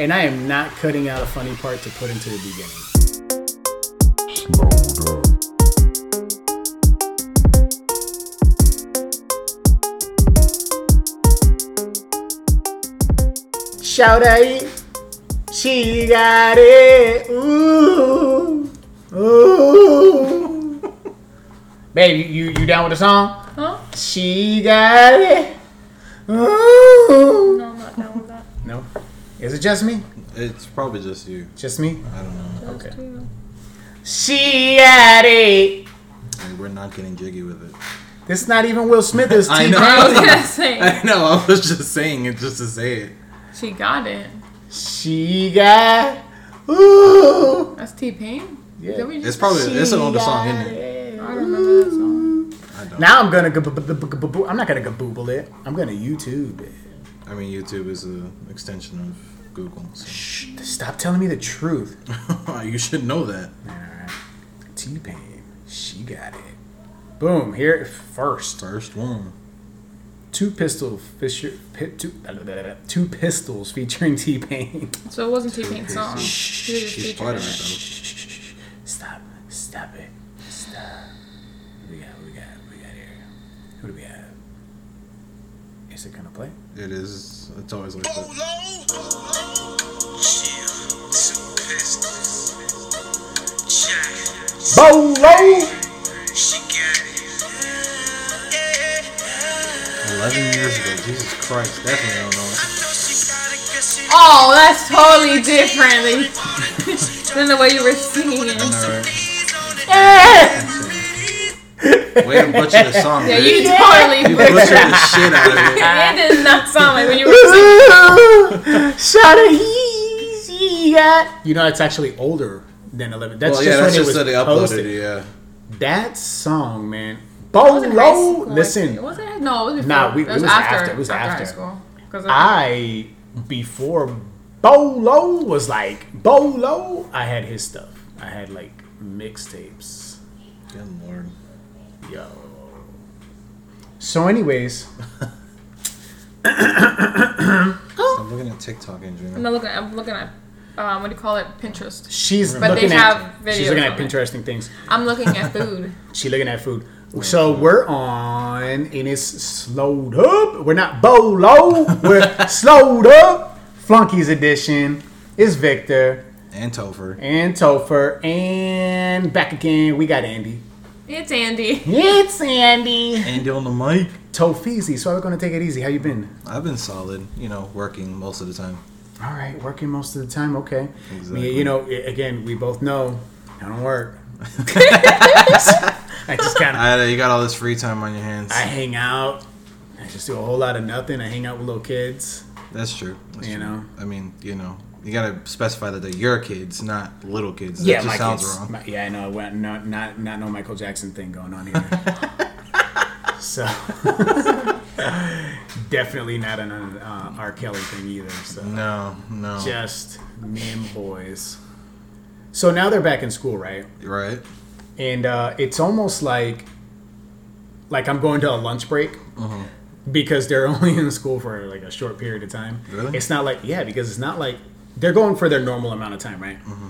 And I am not cutting out a funny part to put into the beginning. Shout out, she got it. Ooh, ooh. Babe, you, you you down with the song? Huh? She got it. Ooh. No, I'm not down with that. No, is it just me? It's probably just you. Just me? I don't know. Okay. You. She got it. I mean, we're not getting jiggy with it. This is not even Will Smith. This I T know. I was gonna say I know. I was just saying it just to say it. she got it. She got. Ooh. That's T Pain. Yeah. It's probably it's an older song, isn't it? it? I don't remember that song. I don't. Now I'm gonna. go- I'm not gonna go booble it. I'm gonna YouTube it. I mean, YouTube is an extension of Google. So. Shh, stop telling me the truth. Ah, you should know that. Alright. T Pain. She got it. Boom. Here first. First one. Two pistol Fisher. Pi, two, two pistols featuring T Pain. So it wasn't T Pain's song. Shh, He just she's featured part of it. it, Stop. Stop it. Stop. What we got? What we got? What we got here? Who do we have? Is it gonna play? It is. It's always like that. Bolo. Eleven years ago. Jesus Christ. Definitely don't know it. Oh, that's totally different than, than the way you were singing it. All right. Way to butcher the song. Yeah, bitch. you totally You butchered butchered the shit out of it. It did not sound like when you were singing. Shot a easy got. You know, it's actually older than 11. That's Well, just yeah, that's when just it that was they uploaded posted. it. Yeah. That song, man. Was it high Bolo. school? Listen, Was it? No, it was before. Nah, we- it was, it was after. after, it was after, after. high school. 'Cause I before Bolo was like Bolo. I had his stuff. I had like mixtapes. Good lord. Yo. So, anyways, I'm looking at TikTok, I'm not looking. I'm looking at um, what do you call it? Pinterest. she's But they looking have at she's looking at. Pinteresting things. I'm looking at food. She looking at food. So we're on, and it's SLoDUP. We're not bolo. We're SLoDUP. Flunkies edition. Is Victor And Topher. and Topher and back again. We got Andy. It's Andy. It's Andy. Andy on the mic. Tofeezy. So we're gonna take it easy. How you been? I've been solid. You know, working most of the time. All right, working most of the time. Okay. Exactly. You know, again, we both know I don't work. I just kind of you got all this free time on your hands. I hang out. I just do a whole lot of nothing. I hang out with little kids. That's true. That's You true. know? I mean, you know, you gotta specify that they're your kids, not little kids. That Yeah, just my sounds kids. wrong. my- yeah, I know. Well, Not not not no Michael Jackson thing going on here. so definitely not an uh, R. Kelly thing either. So No, no. just me and boys. So now they're back in school, right? Right? and uh, it's almost like like I'm going to a lunch break Uh-huh. because they're only in school for like a short period of time. Really? It's not like yeah, because it's not like they're going for their normal amount of time, right? Uh-huh.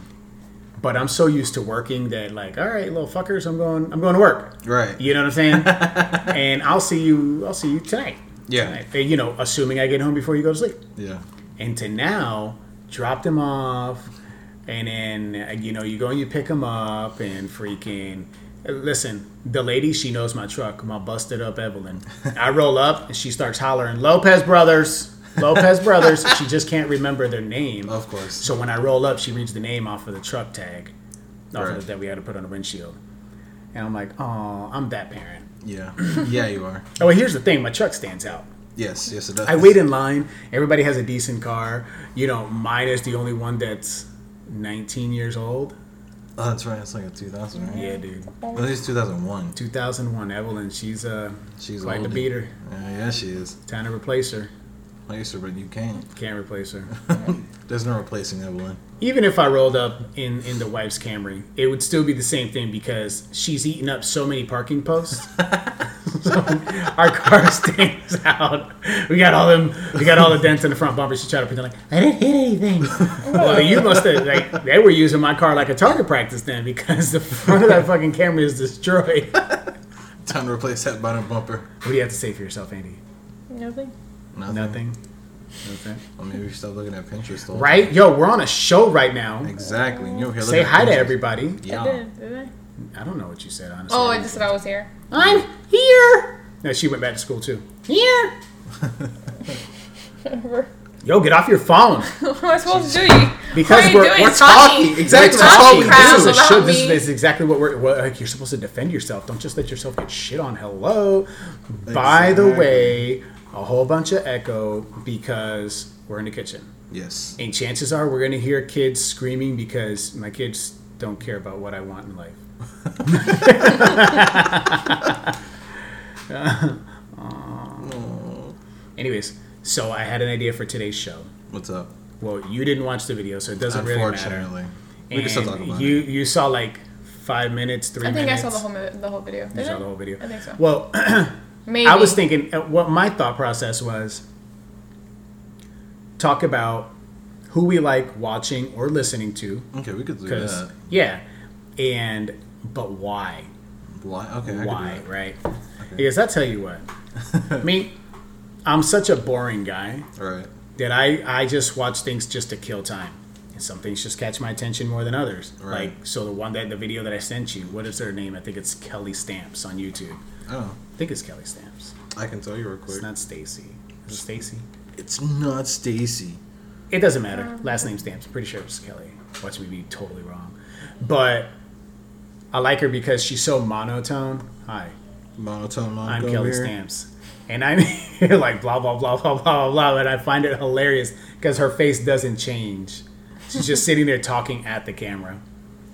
But I'm so used to working that like, all right, little fuckers, I'm going, I'm going to work. Right. You know what I'm saying? and I'll see you, I'll see you tonight. Yeah. Tonight. You know, assuming I get home before you go to sleep Yeah. and to now drop them off and then uh, you know you go and you pick them up and freaking uh, listen the lady she knows my truck my busted up evelyn i roll up and she starts hollering lopez brothers lopez brothers she just can't remember their name Of course. so when i roll up she reads the name off of the truck tag off Right. of that we had to put on the windshield and i'm like oh i'm that parent Yeah. Yeah, you are. oh well, here's the thing my truck stands out Yes, yes, it does. I wait in line. Everybody has a decent car. You know, mine is the only one that's 19 years old. Oh, that's right. It's like a 2000, right? Yeah, dude. At least 2001. 2001 Evelyn. She's uh She's quite the beater. Yeah, yeah, she is. Time to replace her. Replace her, but you can't. Can't replace her. There's no replacing Evelyn. Even if I rolled up in in the wife's Camry, it would still be the same thing because she's eaten up so many parking posts. so our car stands out. We got all them. We got all the dents in the front bumper. She tried to pretend like I didn't hit anything. well, you must have like they were using my car like a target practice then because the front of that fucking Camry is destroyed. Time to replace that bottom bumper. What do you have to say for yourself, Andy? Nothing. Nothing. Nothing. Nothing. Well, maybe we stop looking at Pinterest. Though. Right? Yo, we're on a show right now. Exactly. You're here Say looking at hi to everybody. Yeah. I did, did I? I don't know what you said, honestly. Oh, I just said I was here. I'm here. No, she went back to school too. Here. Whatever. Yo, get off your phone. what am I supposed to do? Because what are you we're- doing? we're talking. Exactly, We're we're talking. talking This is a show. This is, this is exactly what we're. What, like, you're supposed to defend yourself. Don't just let yourself get shit on. Hello. By the way, a whole bunch of echo because we're in the kitchen, Yes. and chances are we're gonna hear kids screaming because my kids don't care about what I want in life. Anyways, so I had an idea for today's show. What's up? Well, you didn't watch the video, so it doesn't really matter. Unfortunately, we can still talk about you it. you saw like five minutes, three I think minutes. I saw the whole mi- the whole video. You Did saw I? the whole video. I think so. Well, Maybe. I was thinking uh, what my thought process was. Talk about who we like watching or listening to, Okay, we could do that. yeah, and but why? Why? Okay. I could do why? that. Right? Because I tell you what, I mean, I'm such a boring guy. All right. that I, I just watch things just to kill time. And some things just catch my attention more than others. Right. Like so the one that the video that I sent you, what is her name? I think it's Kelly Stamps on YouTube. Oh, I think it's Kelly Stamps. I can tell you real quick. It's not Stacy. Is it Stacy? It's not Stacy. It doesn't matter. Last name Stamps. I'm pretty sure it's Kelly. Watch me be totally wrong. But I like her because she's so monotone. Hi. Monotone I'm Montgomery. Kelly Stamps. And I'm here like blah blah blah blah blah blah blah, and I find it hilarious because her face doesn't change. She's just sitting there talking at the camera.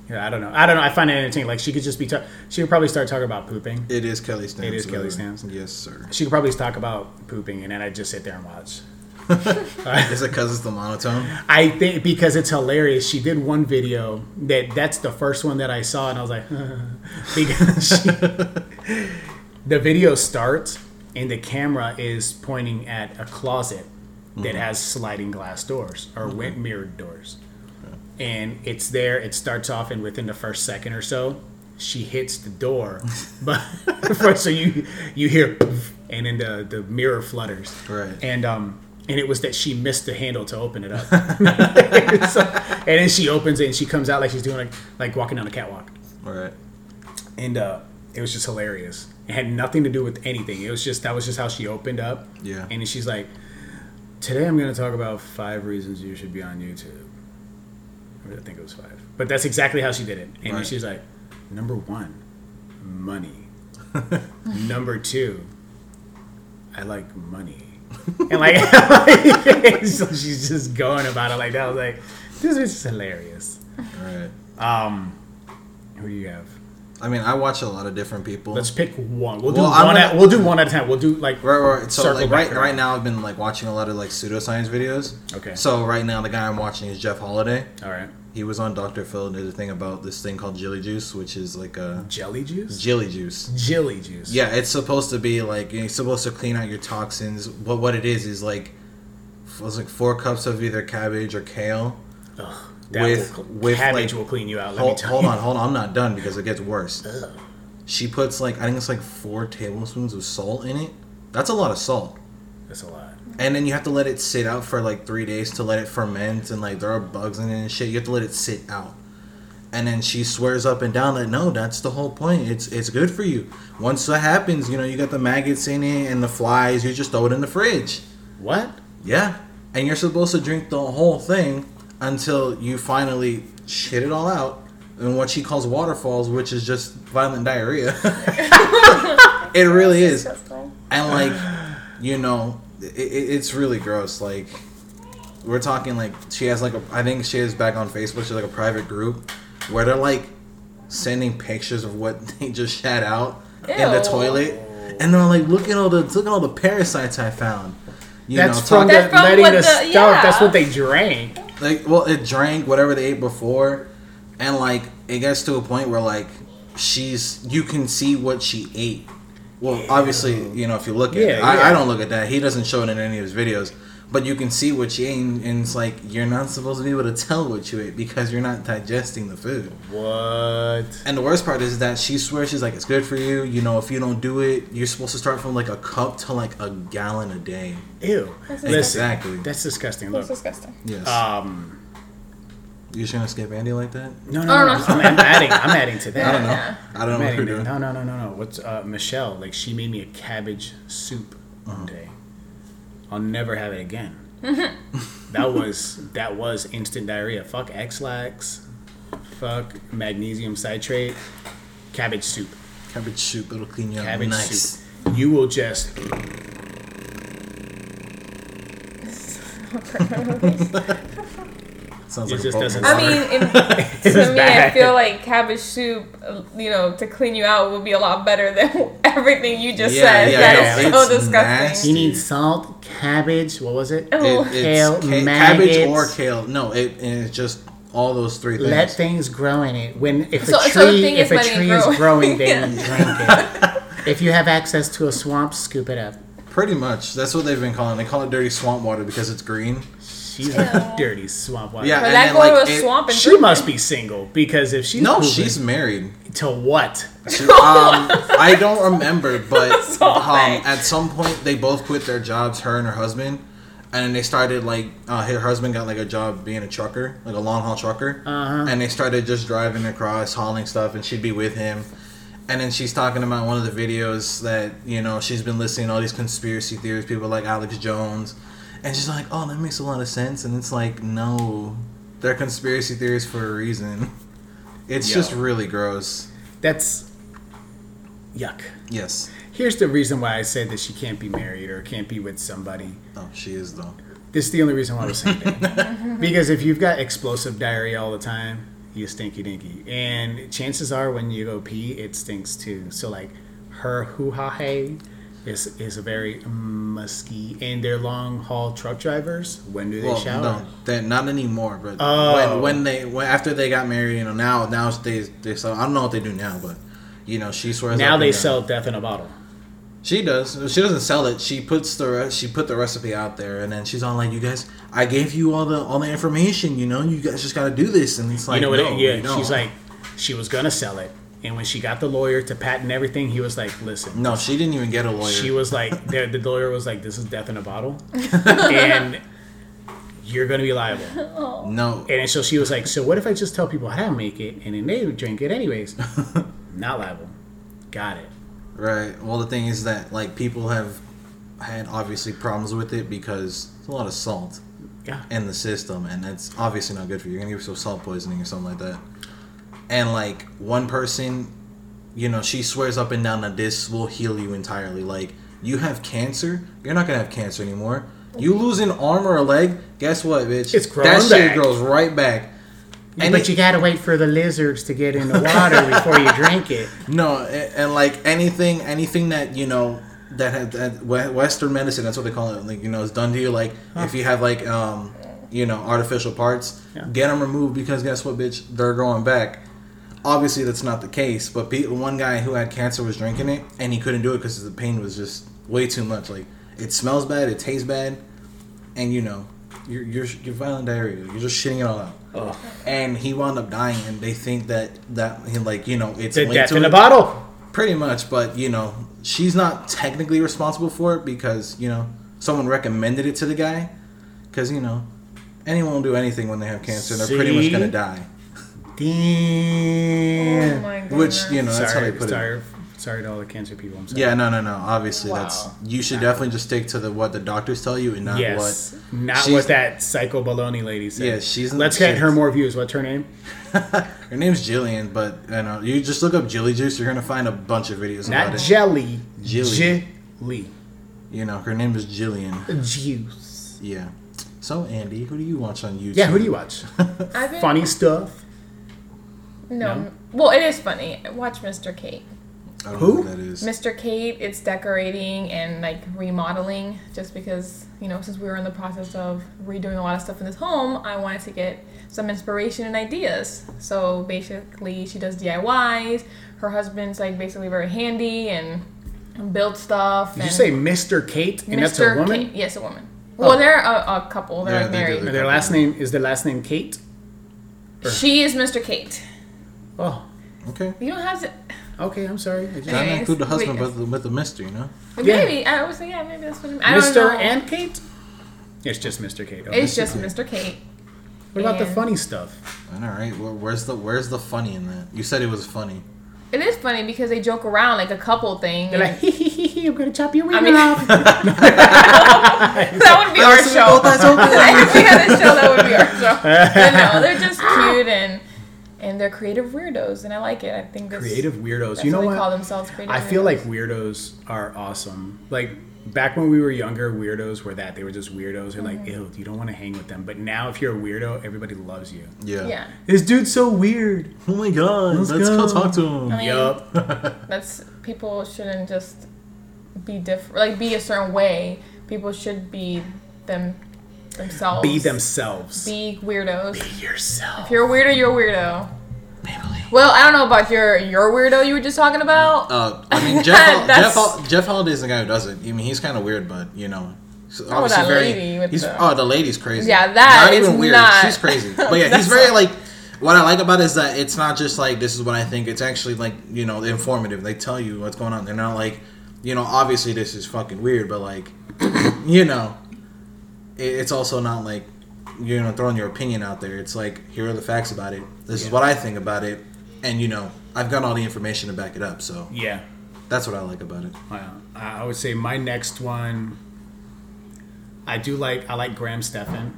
Yeah, I don't know. I don't know. I find it entertaining. Like she could just be. Ta- she could probably start talking about pooping. It is Kelly Stamps. It is Kelly Stamps. Yes, sir. She could probably talk about pooping, and then I just sit there and watch. Is it because it's the monotone? I think because it's hilarious. She did one video that that's the first one that I saw, and I was like, because she, the video starts and the camera is pointing at a closet that mm-hmm. has sliding glass doors or mm-hmm. wind mirrored doors, and it's there. It starts off, and within the first second or so, she hits the door, but so you you hear, and then the the mirror flutters, Right. and um and it was that she missed the handle to open it up So- and then she opens it and she comes out like she's doing like like walking down the catwalk All right. and uh it was just hilarious it had nothing to do with anything it was just that was just how she opened up Yeah. and she's like today i'm going to talk about five reasons you should be on youtube i think it was five but that's exactly how she did it and Right. she's like number one money number two i like money and like, so she's just going about it like that. I was like, this is hilarious. All right. Um, who do you have? I mean, I watch a lot of different people. Let's pick one. We'll Well, do I'm one. gonna- at, we'll do one at a time. We'll do like Right, right. So like right, right now, I've been like watching a lot of like pseudoscience videos. Okay. So right now, the guy I'm watching is Jeff Holiday. All right, He was on Dr. Phil and did a thing about this thing called jelly Juice, which is like a jelly juice. Jelly Juice. Jelly juice. Yeah, it's supposed to be like you're supposed to clean out your toxins. But what it is is like it was like four cups of either cabbage or kale. Ugh, that With- will, with, cabbage like- will clean you out. Let me Hold, hold you. on, hold on. I'm not done because it gets worse. Ugh. She puts like I think it's like four tablespoons of salt in it. That's a lot of salt. That's a lot. And then you have to let it sit out for like three days to let it ferment and like there are bugs in it and shit. You have to let it sit out. And then she swears up and down that no, that's the whole point. It's it's good for you. Once that happens, you know, you got the maggots in it and the flies, you just throw it in the fridge. What? Yeah. And you're supposed to drink the whole thing until you finally shit it all out in what she calls waterfalls, which is just violent diarrhea. it really is and like you know it, it, it's really gross like we're talking like she has like a i think she is back on facebook she's like a private group where they're like sending pictures of what they just shat out in the toilet and they're like look at all the look at all the parasites i found You That's know, from talk- That's from letting the, the- stuff. yeah. That's what they drank. Like well it drank whatever they ate before and like it gets to a point where like she's you can see what she ate. Well obviously you know if you look at it. Yeah, I. I don't look at that. He doesn't show it in any of his videos but you can see what she ate and and it's like you're not supposed to be able to tell what you ate because you're not digesting the food What? and the worst part is that she swears she's like it's good for you you know if you don't do it you're supposed to start from like a cup to like a gallon a day Ew. That's Listen, exactly that's disgusting. That's disgusting. yes um, you just gonna skip Andy like that no, no, no. no. I'm, I'm adding. I'm adding to that. I don't know Yeah. I don't know I'm what you're to- doing No, no, no, no, no. What's uh, Michelle? Like she made me a cabbage soup Uh-huh. one day. I'll never have it again. that was that was instant diarrhea. Fuck Ex-Lax. Fuck magnesium citrate. Cabbage soup. Cabbage soup, it'll clean you up. Cabbage nice. soup. You will just Sounds It like just a doesn't Pokemon. I mean, in, to me, bad. I feel like cabbage soup, uh, you know, to clean you out would be a lot better than everything you just Yeah, said. yeah, that is no, so it's disgusting. nasty. You need salt, cabbage. What was it? Oh. It, it's Kale, ca- cabbage or kale. No, it's just all those three things. Let things grow in it. When if So- a tree thing if is a tree grow. is growing, Yeah. then drink it. if you have access to a swamp, scoop it up. Pretty much. That's what they've been calling. They call it dirty swamp water because it's green. She's a dirty swamp water. Yeah, But and that then, go like, to a it- swamp and She drink must be single because if she's No, pooping- she's married. to what? To- um, I don't remember, but um, at some point they both quit their jobs, her and her husband, and then they started like uh, her husband got like a job being a trucker, like a long haul trucker, Uh-huh. and they started just driving across, hauling stuff, and she'd be with him. And then she's talking about one of the videos that you know she's been listening to all these conspiracy theories, people like Alex Jones, and she's like, "Oh, that makes a lot of sense." And it's like, no, they're conspiracy theories for a reason. It's Yo. just really gross. That's yuck. Yes. Here's the reason why I said that she can't be married or can't be with somebody. Oh, she is though. This is the only reason why I was saying that. because if you've got explosive diarrhea all the time, you stinky dinky. And chances are when you go pee, it stinks too. So like her hoo ha hey is is a very musky and they're long haul truck drivers. When do they Well, shower? no, they not anymore. But Oh. when when they when, after they got married, you know, now nowadays they sell. I don't know what they do now, but you know, she swears. Now they sell death in a bottle. She does. She doesn't sell it. She puts the re- she put the recipe out there, and then she's on like, "You guys, I gave you all the all the information. You know, you guys just got to do this." And it's like, you know what? no, yeah, she's like, she was gonna sell it, and when she got the lawyer to patent everything, he was like, "Listen, no, she didn't even get a lawyer. She was like, the, the lawyer was like, "This is death in a bottle, and you're gonna be liable." no, And so she was like, "So what if I just tell people how to make it, and then they would drink it anyways?" Not liable. Got it. right. Well, the thing is that like people have had obviously problems with it because it's a lot of salt. Yeah. in the system, and that's obviously not good for you. You're gonna give yourself salt poisoning or something like that. And like one person, you know, she swears up and down that this will heal you entirely. Like you have cancer, you're not gonna have cancer anymore. You lose an arm or a leg, guess what, bitch? It's growing that shit back. grows right back. And but it- you gotta wait for the lizards to get in the water before you drink it. No, and, and like anything, anything that you know that had that Western medicine, that's what they call it. Like you know, it's done to you. Like if you have like um, you know, artificial parts, Yeah. get them removed because guess what, bitch, they're growing back. Obviously, that's not the case. But one guy who had cancer was drinking it, and he couldn't do it because the pain was just way too much. Like it smells bad, it tastes bad, and you know, you're you're, you're violent diarrhea. You're just shitting it all out. Ugh. And he wound up dying, and they think that that he like you know it's death in it. a bottle. Pretty much, but you know, she's not technically responsible for it because you know someone recommended it to the guy. Because you know, anyone will do anything when they have cancer. They're pretty much gonna die. Oh Damn. my. Which you know, that's how sorry, they put it. sorry, sorry to all the cancer people. I'm sorry. Yeah, no, no, no. Obviously, that's you should definitely just stick to the what the doctors tell you and not yes, what. not what that psycho baloney lady said. Yeah, she's- Let's get her more views. What's her name? Her name's Jillian, but you know, you just look up Jilly Juice. You're gonna find a bunch of videos Not about it. jelly. Jilly. Jelly. You know, her name is Jillian. Juice. Yeah. So Andy, who do you watch on YouTube? Yeah, who do you watch? I've been, Funny stuff. No. No? Well, it is funny. Watch Mr. Kate. I don't Who? know who that is. Mr. Kate, it's decorating and like remodeling just because, you know, since we were in the process of redoing a lot of stuff in this home, I wanted to get some inspiration and ideas. So basically, she does DIYs. Her husband's like basically very handy and build stuff. Did and you say Mr. Kate? And that's a woman? Kate. Yes, a woman. Oh. Well, Oh. they're a, a couple. They're Yeah, married. do. Their last name is their last name Kate. She is Mr. Kate. Oh, Okay. You don't have to. okay. I'm sorry. I just- Trying to include the husband wait. with, the- with the mystery, you know? Yeah. Maybe I was like, yeah, maybe that's what it, I don't Mr. and Kate. It's just Mr. Kate. Oh, It's Mr. just Mr. Kate. What about the funny stuff? All right. Well, where's the where's the funny in that? You said it was funny. It is funny because they joke around like a couple thing. They're like, hee hee hee hee, I'm gonna chop your wiener I mean- off. that would be our show. if we had a show, that would be our show. But no, they're just cute and and they're creative weirdos, and I like it. I think that's, creative weirdos. That's You know what what? call themselves. Creative I feel weirdos. like weirdos are awesome. Like back when we were younger, weirdos were that. They were just weirdos. They're like, mm-hmm. ew, you don't want to hang with them. But now, if you're a weirdo, everybody loves you. Yeah. yeah, This dude's so weird. Oh my god. Let's Let's, go. go. talk to him. I mean, Yup. that's people shouldn't just be different, like be a certain way. People should be them themselves. Be themselves. Be weirdos. Be yourself. If you're a weirdo, you're a weirdo. Well, I don't know about your your weirdo you were just talking about. Uh, I mean, Jeff, Jeff, Hol- Jeff Holiday's the guy who does it. I mean, he's kind of weird, but you know, he's obviously that very. lady he's the- oh, the lady's crazy. Yeah, that not is even weird. not- She's crazy. But yeah, he's very like. What I like about it is that it's not just like this is what I think. It's actually like you know informative. They tell you what's going on. They're not like, you know, obviously this is fucking weird, but like, you know, it's also not like you're know throwing your opinion out there. It's like here are the facts about it. This is what I think about it, and you know I've got all the information to back it up. So Yeah. that's what I like about it. Wow. I would say my next one. I do like I like Graham Stephan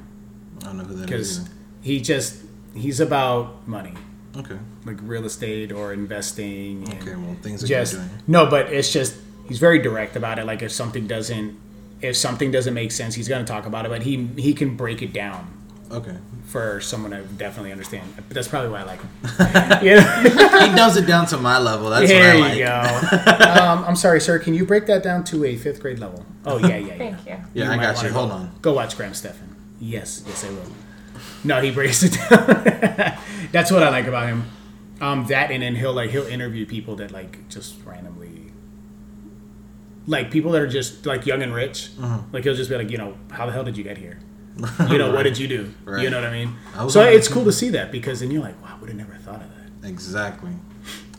I don't know who that is. because he just he's about money, Okay. like real estate or investing. And Okay. Well, things that just doing. no, but it's just he's very direct about it. Like if something doesn't if something doesn't make sense, he's gonna talk about it, but he he can break it down Okay. for someone to definitely understand. But that's probably why I like him. yeah. he does it down to my level. That's Here what I like. There you go. um, I'm sorry, sir. Can you break that down to a fifth grade level? Oh yeah, yeah, yeah. Thank you. Yeah, I got wanna you. go- Hold on. Go watch Graham Stephan. Yes, yes, I will. No, he breaks it down. That's what I like about him. Um, that and then he'll like he'll interview people that like just randomly, like people that are just like young and rich. Uh-huh. Like he'll just be like, you know, how the hell did you get here? You know, what did you do? You know what I mean? I so it's cool to see that because then you're like, wow, I would have never thought of that. Exactly.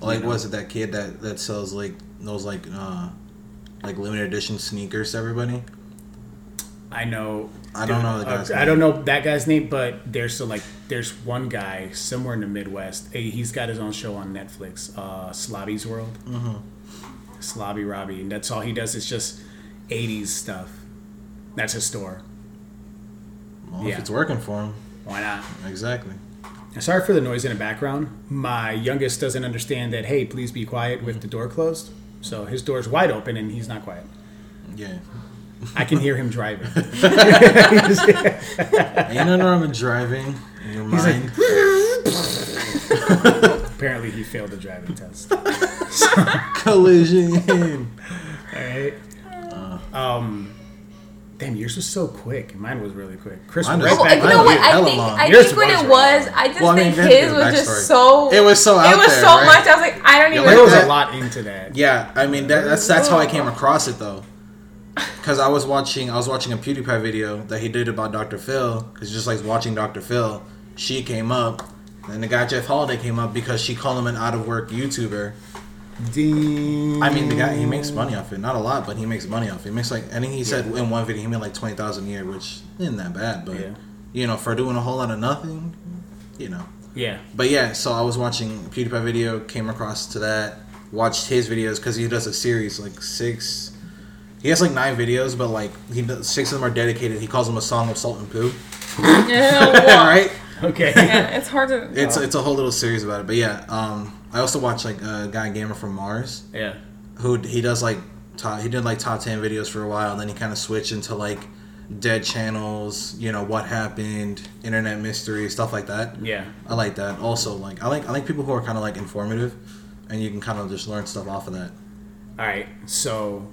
Like, was it that kid that that sells like those like uh like limited edition sneakers to everybody? I know. I don't know the uh, guy's I don't know that guy's name, but there's so like there's one guy somewhere in the Midwest. He's got his own show on Netflix, uh, Slobby's World. Mm-hmm. Slobby Robbie, and that's all he does. is just '80s stuff. That's his store. Well, Yeah. if it's working for him, Why not? exactly. And sorry for the noise in the background. My youngest doesn't understand that. Hey, please be quiet with the door closed. So his door's wide open and he's not quiet. Yeah. I can hear him driving. Ain't nothing wrong with driving in your mind. Apparently, he failed the driving test. Collision. All right. Um, damn, yours was so quick. Mine was really quick. Chris, Mine was- Oh, back you know what? I think long. I Yours think what was it was, I just Well, I mean, think then his the was backstory. just so. It was so out It was there, so right? much. I was like, I don't Yeah, even. like There was that- a lot into that. Yeah, I mean that, that's that's how I came across it though, because I was watching I was watching a PewDiePie video that he did about Dr. Phil because just like watching Dr. Phil, she came up, and the guy Jeff Holiday came up because she called him an out of work YouTuber. Ding. I mean the guy he makes money off it, not a lot, but he makes money off it. He makes like I think he said in one video he made like twenty thousand a year, which isn't that bad, but Yeah. you know for doing a whole lot of nothing, you know. Yeah. But yeah, so I was watching PewDiePie video, came across to that, watched his videos because he does a series like six. He has like nine videos, but like he does, six of them are dedicated. He calls them a song of salt and poo, Yeah, right? Okay. Yeah, it's hard to. It's it's a whole little series about it. But yeah, um, I also watch like a guy gamer from Mars yeah. who he does like top, he did like top ten videos for a while, and then he kind of switched into like dead channels, you know what happened, internet mystery, stuff like that. Yeah. I like that. Also, like I like I like people who are kind of like informative, and you can kind of just learn stuff off of that. All right, so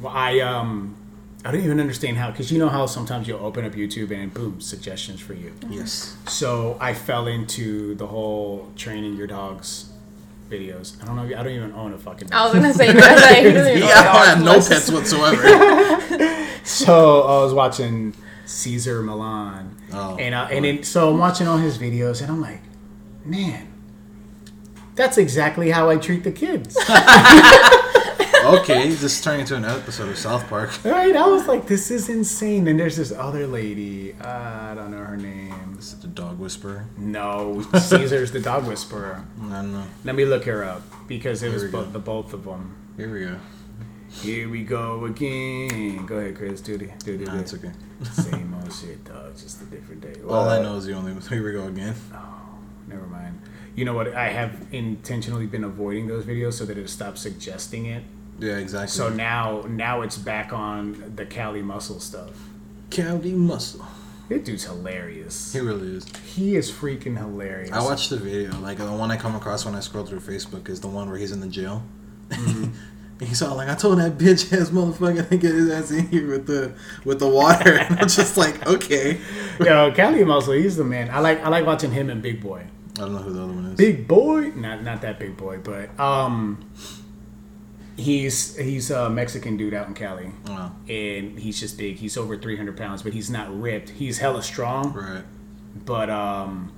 well, I um I don't even understand how because you know how sometimes you'll open up YouTube and boom suggestions for you. Yes. So I fell into the whole training your dogs videos. I don't know. I don't even own a fucking. Dog. I was gonna say that. Like, he doesn't even know Yeah, I dogs have no pets whatsoever. So I was watching Cesar Millan, Oh, and I, and then, so I'm watching all his videos, and I'm like, man, that's exactly how I treat the kids. okay, this is turning into an episode of South Park. right? I was like, this is insane. And there's this other lady. Uh, I don't know her name. Is the dog whisperer. No, Cesar's the dog whisperer. I don't know. Let me look her up because it Here was bo- the both of them. Here we go. Here we go again. Go ahead, Chris. Do the do the Nah, it's okay. same old shit, dog. Just a different day. All I know is the only. Here we go again. Oh, never mind. You know what? I have intentionally been avoiding those videos so that it stops suggesting it. Yeah, exactly. So now, now it's back on the Kali Muscle stuff. Kali Muscle. That dude's hilarious. He really is. He is freaking hilarious. I watched the video. Like the one I come across when I scroll through Facebook is the one where he's in the jail. And he's all like, "I told that bitch ass motherfucker to get his ass in here with the with the water." And I'm just like, okay. Yo, Kali Muscle, he's the man. I like I like watching him and Big Boy. I don't know who the other one is. Big Boy, not not that Big Boy, but um, he's he's a Mexican dude out in Cali, Oh, and he's just big. He's over three hundred pounds, but he's not ripped. He's hella strong, right. but um,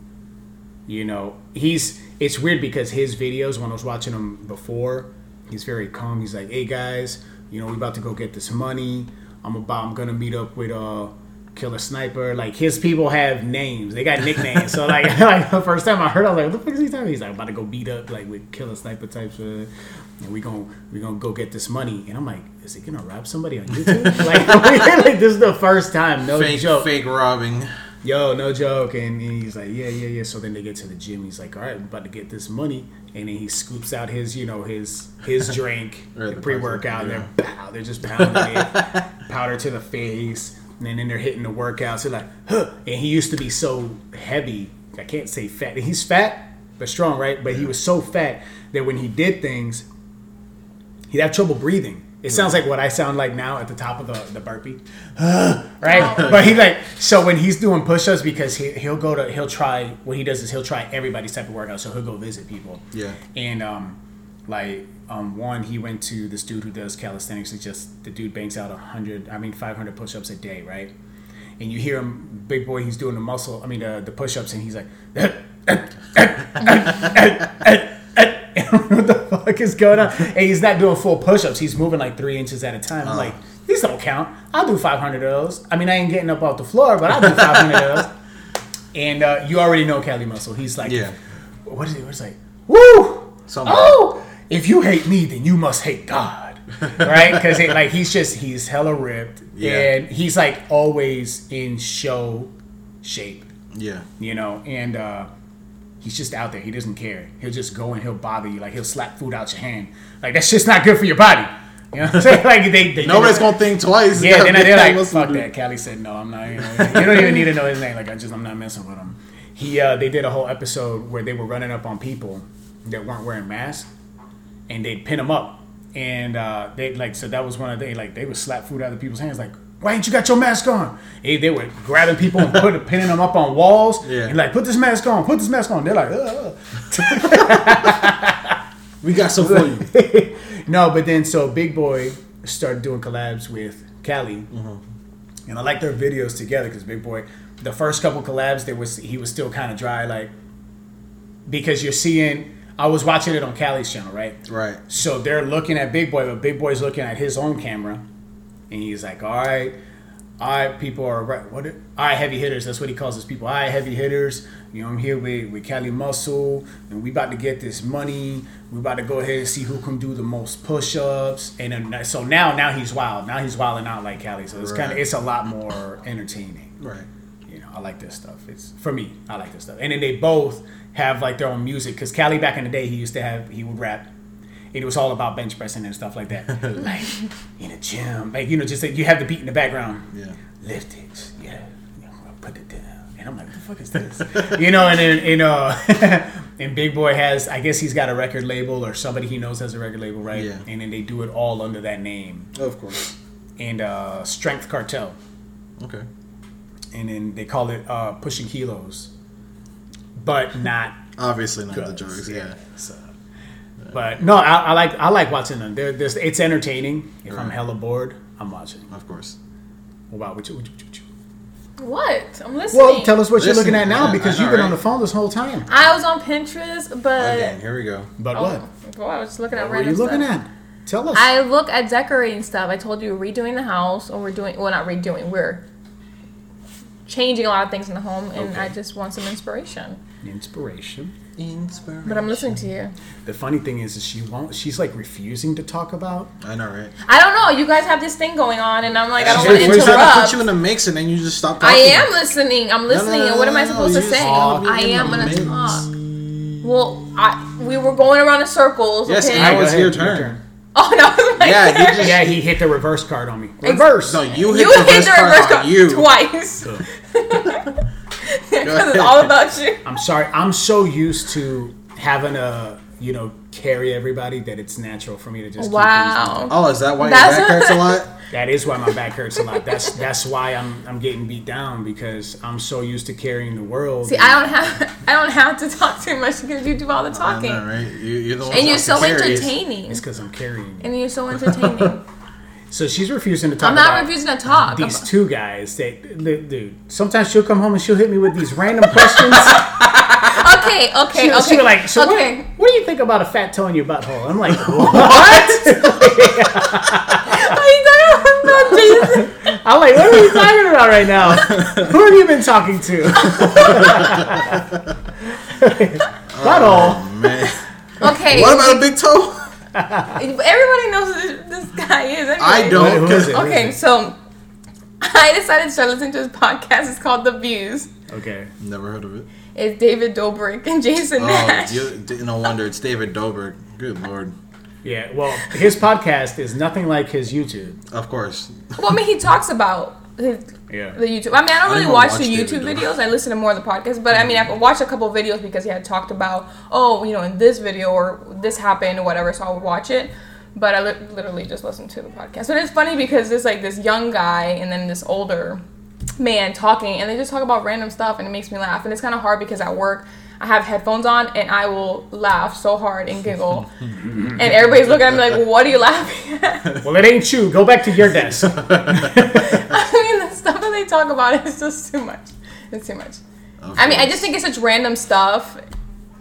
you know, he's it's weird because his videos when I was watching them before, he's very calm. He's like, "Hey guys, you know, we about to go get this money. I'm about I'm gonna meet up with uh." Killer Sniper, like his people have names, they got nicknames. so like, like the first time I heard, I was like, "What the fuck is he talking?" He's like, about to go beat up like with Killer Sniper types, uh, and we gonna we gonna go get this money." And I'm like, "Is he gonna rob somebody on YouTube?" like, like this is the first time, no Fake joke fake robbing. yo, no joke. And he's like, yeah, yeah, yeah. So then they get to the gym. He's like, all right, I'm about to get this money. And then he scoops out his, you know, his his drink, Right, the the pre workout. yeah. And they're pow, they're just pounding it, powder to the face. And then they're hitting the workouts. They're like, huh. And he used to be so heavy. I can't say fat. He's fat, but strong, right? But he was so fat that when he did things, he'd have trouble breathing. It sounds like what I sound like now at the top of the, the burpee. right? But he like so when he's doing push-ups because he he'll go to he'll try what he does is he'll try everybody's type of workout. So he'll go visit people. Yeah. And um like um one he went to this dude who does calisthenics. It's just the dude banks out a hundred I mean five hundred push-ups a day, right? And you hear him, big boy, he's doing the muscle, I mean the the push-ups, and he's like, what the fuck is going on? And he's not doing full push-ups. He's moving like three inches at a time. I'm Oh. like, these don't count. I'll do 500 of those. I mean, I ain't getting up off the floor, but I'll do 500 of those. And uh, you already know Kali Muscle. He's like, Yeah. what is he? What's like, woo? Something. Oh, if you hate me, then you must hate God, right? Because like he's just he's hella ripped, Yeah. and he's like always in show shape Yeah. you know, and uh, he's just out there. He doesn't care. He'll just go and he'll bother you. Like he'll slap food out your hand. Like that's just not good for your body. You know what I'm saying? Like they, they Nobody's gonna think twice. Yeah, then they're like, fuck that. Kali said no. I'm not. You, know, you don't even need to know his name. Like I just I'm not messing with him. He uh, they did a whole episode where they were running up on people that weren't wearing masks, and they'd pin them up, and uh, they like so that was one of they like they would slap food out of people's hands like. Why ain't you got your mask on? Hey, they were grabbing people and put, pinning them up on walls. Yeah. And like, put this mask on, put this mask on. They're like, uh, uh, uh. Ugh. We got some for you. no, but then so Big Boy started doing collabs with Kali, Mm-hmm. and I like their videos together because Big Boy, the first couple collabs, there was he was still kind of dry, like because you're seeing. I was watching it on Kali's channel, right? Right. So they're looking at Big Boy, but Big Boy's looking at his own camera, and he's like, "All right, all right, people are right. What? It, all right, heavy hitters. That's what he calls his people. All right, heavy hitters. You know, I'm here with with Kali Muscle, and we about to get this money. We about to go ahead and see who can do the most push-ups. And then uh, so now, now he's wild. Now he's wilding out like Kali. So it's kind of it's a lot more entertaining. Right. You know, I like this stuff. It's for me. I like this stuff. And then they both have like their own music because Kali back in the day he used to have he would rap. It was all about bench pressing and stuff like that. like in a gym, like you know, just like you have the beat in the background. Yeah. Lift it, yeah. yeah, put it down. And I'm like, what the fuck is this? you know, and then you know, And Big Boy has, I guess he's got a record label or somebody he knows has a record label, right? Yeah. And then they do it all under that name. Of course. And uh, Strength Cartel. Okay. And then they call it uh, Pushing Kilos. But not Obviously not the drugs. drugs. Yeah. So, but no, I, I like I like watching them. They're, there's, it's entertaining. If I'm Right. hella bored, I'm watching. Of course. What about what you, what you, what you- What? I'm listening. Well, tell us what you're looking at now yeah, because know, you've been right? on the phone this whole time. I was on Pinterest, but Again, here we go. But oh, what? well, I was just looking at What are you looking stuff. at? Tell us. I look at decorating stuff. I told you redoing the house, or we're doing well, not redoing. We're changing a lot of things in the home, and Okay. I just want some inspiration. Inspiration. Inspiration. But I'm listening to you. The funny thing is, is she won't. She's like refusing to talk about. I know, right? I don't know. You guys have this thing going on, and I'm like, I don't want to always trying to interrupt. put you in the mix and then you just stop Talking. I am listening. I'm listening. no, and what am I no, supposed to say? I am gonna mix. talk. Well, I we were going around in circles. Yes, okay. now Alright, go it's ahead, your your turn. Oh no, it was oh my Yeah, you just- Yeah, he hit the reverse card on me. Reverse. No, you hit You the hit reverse the card reverse on card you. twice. Because it's all about you. I'm sorry. I'm so used to having a you know carry everybody that it's natural for me to just. keep Wow. Oh, is that why your back hurts a lot? That is why my back hurts a lot. That's that's why I'm I'm getting beat down because I'm so used to carrying the world. See, I don't have I don't have to talk too much because you do all the talking, know, right? You, you're the one and you're so carries. entertaining, It's because I'm carrying. and you're so entertaining. So she's refusing to talk. I'm not about refusing to talk. These I'm- two guys, they, they- dude. Sometimes she'll come home and she'll hit me with these random questions. okay, okay, She'll, okay. she'll be like, "So okay. what, what do you think about a fat toe in your butthole?" I'm like, "What?" Are you talking about Jesus? I'm like, "What are you talking about right now? Who have you been talking to?" Butthole. Oh, man. Okay. what about a big toe? Everybody knows who this, this guy is. Anyway. I don't. Who is it? Okay, so I decided to start listening to his podcast. It's called The Views. Okay. Never heard of it. It's David Dobrik and Jason Oh, Nash. you, no wonder it's David Dobrik. Good lord. Yeah. Well, his podcast is nothing like his YouTube. Of course. Well, I mean, he talks about his, Yeah. the YouTube. I mean, I don't really don't watch, watch the David YouTube Dobrik. videos. I listen to more of the podcast. But I mean, I've watched a couple of videos because he had talked about, oh, you know, in this video or this happened or whatever. So I would watch it. But I li- literally just listen to the podcast. But it's funny because there's like this young guy and then this older man talking, and they just talk about random stuff, and it makes me laugh. And it's kind of hard because at work. I have headphones on and I will laugh so hard and giggle. and everybody's looking at me like, what are you laughing at? Well, it ain't you. Go back to your desk. I mean, the stuff that they talk about it. It's just too much. It's too much. Of I mean, I just think it's such random stuff,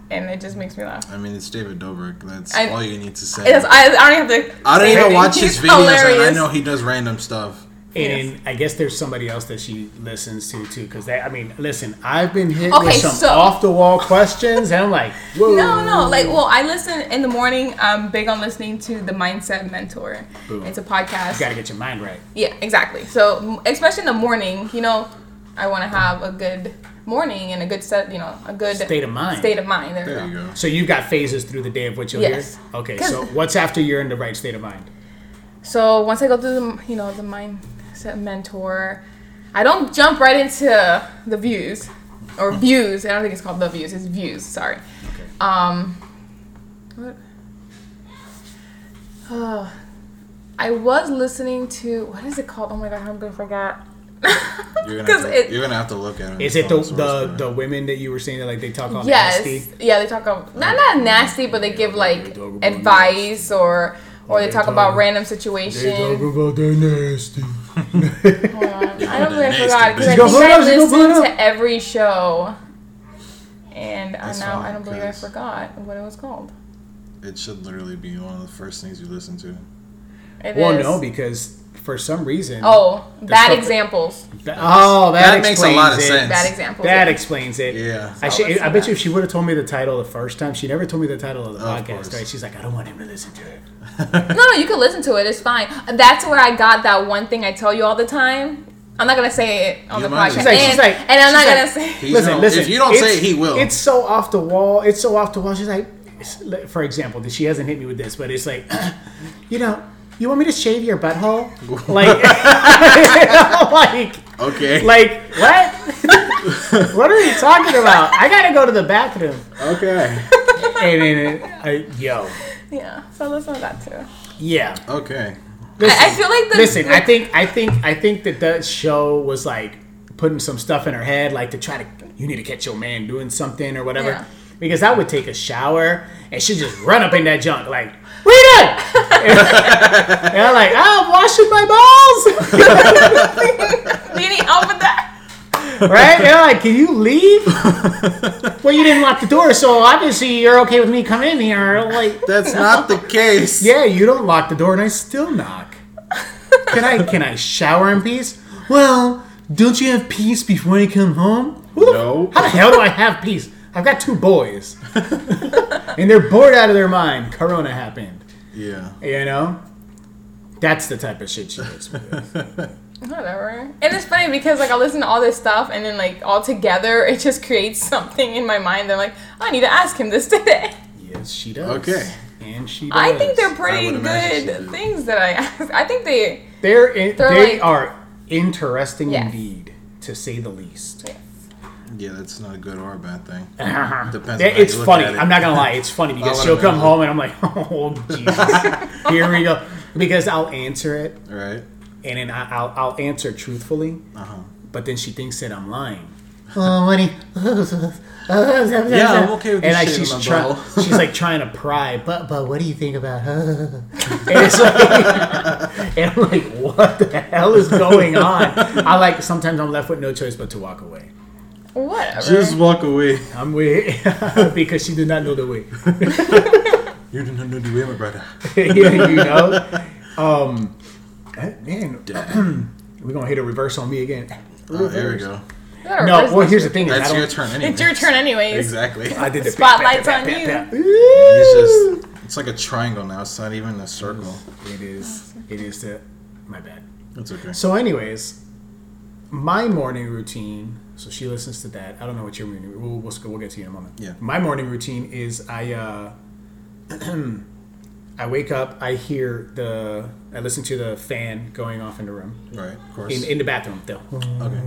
and it just makes me laugh. I mean, it's David Dobrik. That's I- all you need to say. I, I don't even have to. I don't even anything. watch his videos, and I know he does random stuff. And I guess there's somebody else that she listens to too, because they. I mean, listen, I've been hit Okay, with some so- off the wall questions, and I'm like, whoa. No, no. Like, well, I listen in the morning. I'm big on listening to the Mindset Mentor. Boom. It's a podcast. You gotta get your mind right. Yeah, exactly. So, especially in the morning, you know, I want to have a good morning and a good set, you know, a good State of mind. State of mind. There, There you you go. go. So you've got phases through the day of what you'll Yes. hear. Okay, 'Cause- so what's after you're in the right state of mind? So once I go through the, you know, the mindset mentor, I don't jump right into the views or views. I don't think it's called the views. It's views. Sorry. Okay. Um, what? Oh, I was listening to what is it called? Oh my god, I'm gonna forget. You're gonna, 'Cause have to, it- you're gonna have to look at it. Is it the the, the women that you were saying that like they talk all yes, nasty? yeah, they talk about not not nasty, but they give like advice or or they they talk talk- about random situations. They talk situations. about their nasty. Hold on. I don't really Nasty forgot because I bitch. Think I up, go put it listened to every show, and I That's now I don't believe I forgot what it was called. It should literally be one of the first things you listen to. It Well, is- no, because for some reason. Oh, bad stuff- examples. Th- oh, that, That makes a lot of it. sense. Bad examples. That yeah. explains it. Yeah. I, So should, I bet you if she would have told me the title the first time, she never told me the title of the Of podcast, course. right? She's like, I don't want him to listen to it. No, no, you can listen to it. It's fine. That's where I got that one thing I tell you all the time. I'm not gonna say it on You the podcast, She's like- and, she's like- and I'm not she's gonna say. Listen, listen. If you don't say it, he will. It's so off the wall. It's so off the wall. She's like, for example, that she hasn't hit me with this, but it's like, you know, you want me to shave your butthole? Like, like Okay. Like what? what are you talking about? I gotta go to the bathroom. okay. And then, uh, yo, Yeah. So listen to that too. yeah. Okay. Listen, I, I feel like the listen, I think, I think, I think that that show was like putting some stuff in her head, like to try to, you need to catch your man doing something or whatever. Yeah. Because I would take a shower and she'd just run up in that junk like, "What you doing?" and I'm like, "Oh, I'm washing my balls." Do you need help with that? right? They're like, "Can you leave?" well, you didn't lock the door, so obviously you're okay with me coming in here. Like, That's not the case. yeah, you don't lock the door, and I still knock. Can I can I shower in peace? Well, don't you have peace before you come home? Who No. How the hell do I have peace? I've got two boys, and they're bored out of their mind. Corona happened. Yeah. You know, that's the type of shit she hits me with. Whatever. And it's funny because like I listen to all this stuff and then like all together it just creates something in my mind that I'm like, I need to ask him this today. Yes, she does. Okay. and she. Does. I think they're pretty would imagine she good things that I ask. I think they They're, in, They're they like- are interesting Yes. indeed, to say the least. Yeah, that's not a good or a bad thing. Uh-huh. Depends Yeah, on how it's you look funny. at it. I'm not gonna lie, it's funny because she'll come home and I'm like, oh Jesus, here we go. Because I'll answer it Right. and then I, I'll I'll answer truthfully, Uh huh. but then she thinks that I'm lying. Oh, you- Yeah, I'm okay with and this like she's trying, she's like trying to pry, but but what do you think about her? And it's like, and I'm like, what the hell is going on? I like sometimes I'm left with no choice but to walk away. Whatever. Just walk away. I'm way because she did not know the way. You did not know the way, my brother. yeah, you know. Um, eh, man, we're gonna hit a reverse on me again. Oh, here we go. Is that a No, well, here's the thing. Is I That's your turn anyway. It's your turn anyways. Exactly. I did the Spotlight's on you. pat, pat. It's just it's like a triangle now. It's not even a circle. It is. It is the. My bad. It's okay. So, anyways, my morning routine. So she listens to that. I don't know what your morning. We'll, we'll, we'll get to you in a moment. Yeah. My morning routine is I. uh I wake up. I hear the. I listen to the fan going off in the room. Right. Of course. In, in the bathroom, though, okay.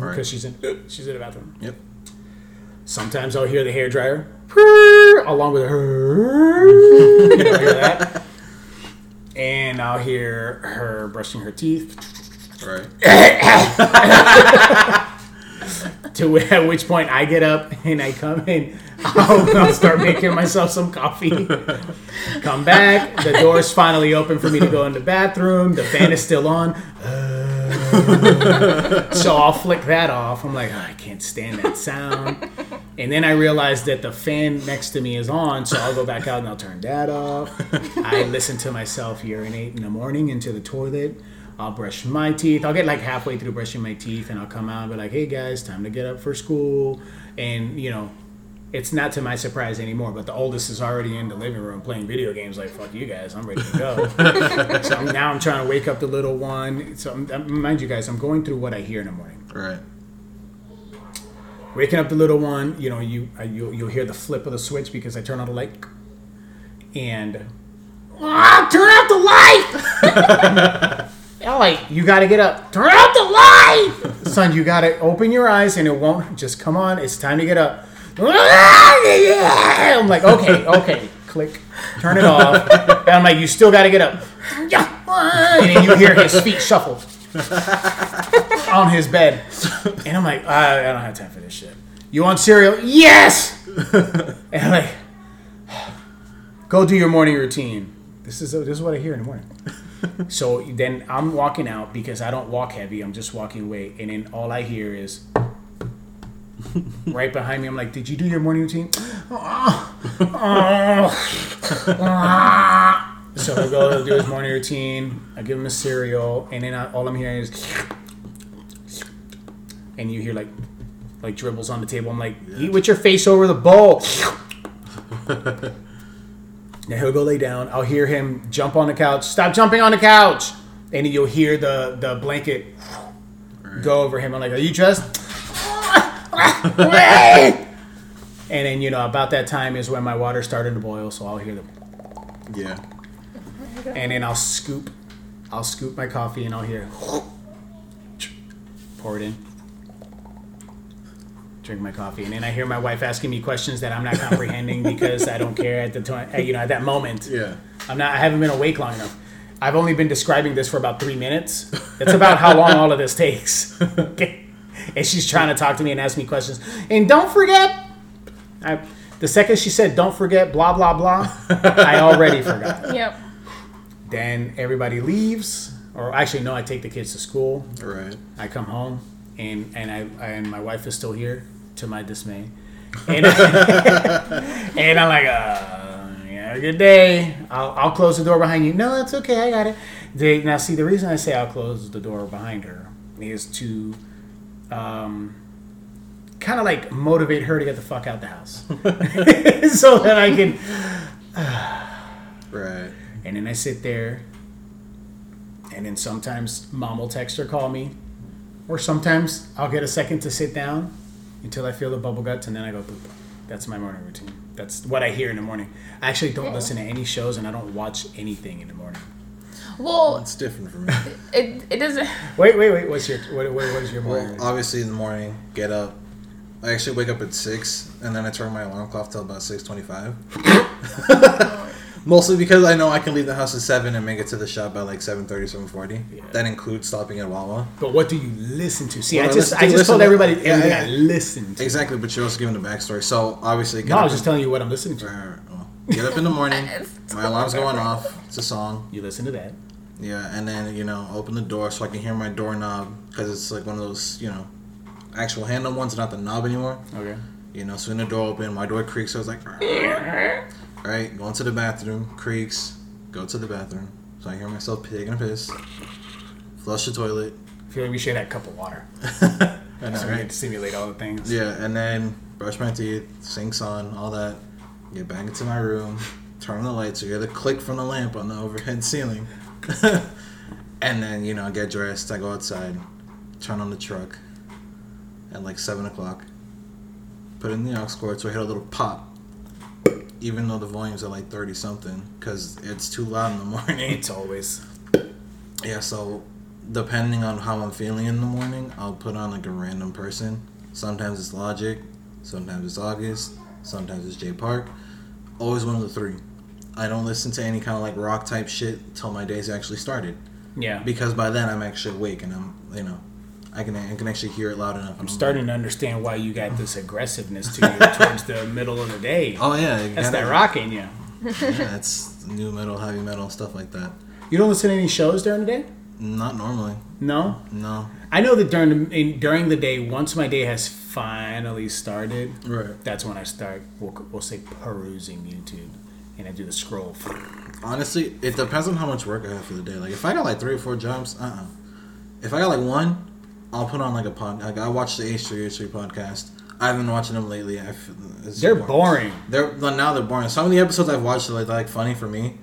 All because she's in. She's in the bathroom. Yep. Sometimes I'll hear the hair dryer along with her. you know, hear that. And I'll hear her brushing her teeth. Right. To at which point I get up and I come in. I'll, I'll start making myself some coffee. Come back. The door's finally open for me to go in the bathroom. The fan is still on. Uh, so I'll flick that off. I'm like, "Oh, I can't stand that sound. And then I realize that the fan next to me is on, so I'll go back out and I'll turn that off. I listen to myself urinate in the morning into the toilet. I'll brush my teeth. I'll get like halfway through brushing my teeth and I'll come out and be like, hey guys, time to get up for school. And, you know, it's not to my surprise anymore, but the oldest is already in the living room playing video games. Like, fuck you guys, I'm ready to go. so I'm, now I'm trying to wake up the little one. So I'm, I'm- mind you guys, I'm going through what I hear in the morning. Right. Waking up the little one, you know, you uh, you'll, you'll hear the flip of the switch because I turn on the light, and ah, turn out the light. Yeah, like you got to get up, turn out the light, son. You got to open your eyes, and it won't just come on. It's time to get up. I'm like, okay, okay, click, turn it off. And I'm like, you still got to get up. And then you hear his feet shuffle on his bed. And I'm like, I, I don't have time for this shit. You want cereal? Yes! and I'm like, go do your morning routine. This is this is what I hear in the morning. so then I'm walking out because I don't walk heavy. I'm just walking away, and then all I hear is right behind me. I'm like, "Did you do your morning routine?" so he'll go do his morning routine. I give him a cereal, and then I, all I'm hearing is, and you hear like like dribbles on the table. I'm like, "Eat with your face over the bowl." Now he'll go lay down. I'll hear him jump on the couch. Stop jumping on the couch. And you'll hear the, the blanket go over him. I'm like, are you dressed? and then, you know, about that time is when my water's starting to boil. So I'll hear the, Yeah. and then I'll scoop, I'll scoop my coffee and I'll hear, pour it in, drink my coffee, and then I hear my wife asking me questions that I'm not comprehending because I don't care at the time. You know, at that moment, Yeah. I'm not. I haven't been awake long enough. I've only been describing this for about three minutes. That's about how long all of this takes. okay. And she's trying to talk to me and ask me questions. And don't forget, I, the second she said, "Don't forget," blah blah blah, I already forgot. Yep. Then everybody leaves, or actually, no, I take the kids to school. Right. I come home, and and I and my wife is still here, to my dismay. And, and I'm like, uh, yeah, good day. I'll, I'll close the door behind you. No, that's okay. I got it. They, now, see, the reason I say I'll close the door behind her is to, um, kind of like motivate her to get the fuck out the house, so that I can. Right. And then I sit there, and then sometimes mom will text or call me, or sometimes I'll get a second to sit down until I feel the bubble guts, and then I go poop. That's my morning routine. That's what I hear in the morning. I actually don't listen to any shows, and I don't watch anything in the morning. Well, It's different for me. it, it doesn't. Wait, wait, wait. What's your what? What, what is your morning? Well, obviously in the morning, get up. I actually wake up at six, and then I turn my alarm clock till about six twenty-five. Oh, Mostly because I know I can leave the house at seven and make it to the shop by like 7.30, 7.40. Yeah. That includes stopping at Wawa. But what do you listen to? See, Well, I I just listen I just told everybody yeah, everything yeah. I listen to. Exactly, but you're also giving the backstory. So obviously, No, I up was just in- telling you what I'm listening to. Right, right, well, get up in the morning. my alarm's going off. It's a song. You listen to that. Yeah, and then you know, open the door so I can hear my doorknob because it's like one of those you know, actual handle ones, not the knob anymore. Okay. You know, so when the door open, my door creaks. So I was like, right, go into the bathroom, creaks, go to the bathroom. So I hear myself taking a piss, flush the toilet, I feel like we should have a cup of water. and So then, we to simulate all the things. yeah, and then brush my teeth, sinks on, all that. Get back into my room, turn on the lights. You hear the click from the lamp on the overhead ceiling, and then you know, I get dressed. I go outside, turn on the truck at like seven o'clock. Put in the aux cord so I hit a little pop. Even though the volumes are like thirty something, because it's too loud in the morning. It's always Yeah, so depending on how I'm feeling in the morning, I'll put on like a random person. Sometimes it's Logic, sometimes it's August, sometimes it's Jay Park. Always one of the three. I don't listen to any kind of like rock type shit till my day's actually started yeah. because by then I'm actually awake and I'm you know I can I can actually hear it loud enough. I'm starting to understand why you got this aggressiveness to you towards the middle of the day. Oh yeah, That's that rock in you. Yeah, it's new metal, heavy metal, stuff like that. You don't listen to any shows during the day? Not normally. No. No. I know that during the in, during the day, once my day has finally started, Right. that's when I start. We'll, we'll say perusing YouTube, and I do the scroll. Honestly, it depends on how much work I have for the day. Like if I got like three or four jobs, uh, uh If I got like one, I'll put on like a pod. Like I watch the H three H three podcast. I haven't been watching them lately. They're boring. They're well, now they're boring. Some of the episodes I've watched are like, like funny for me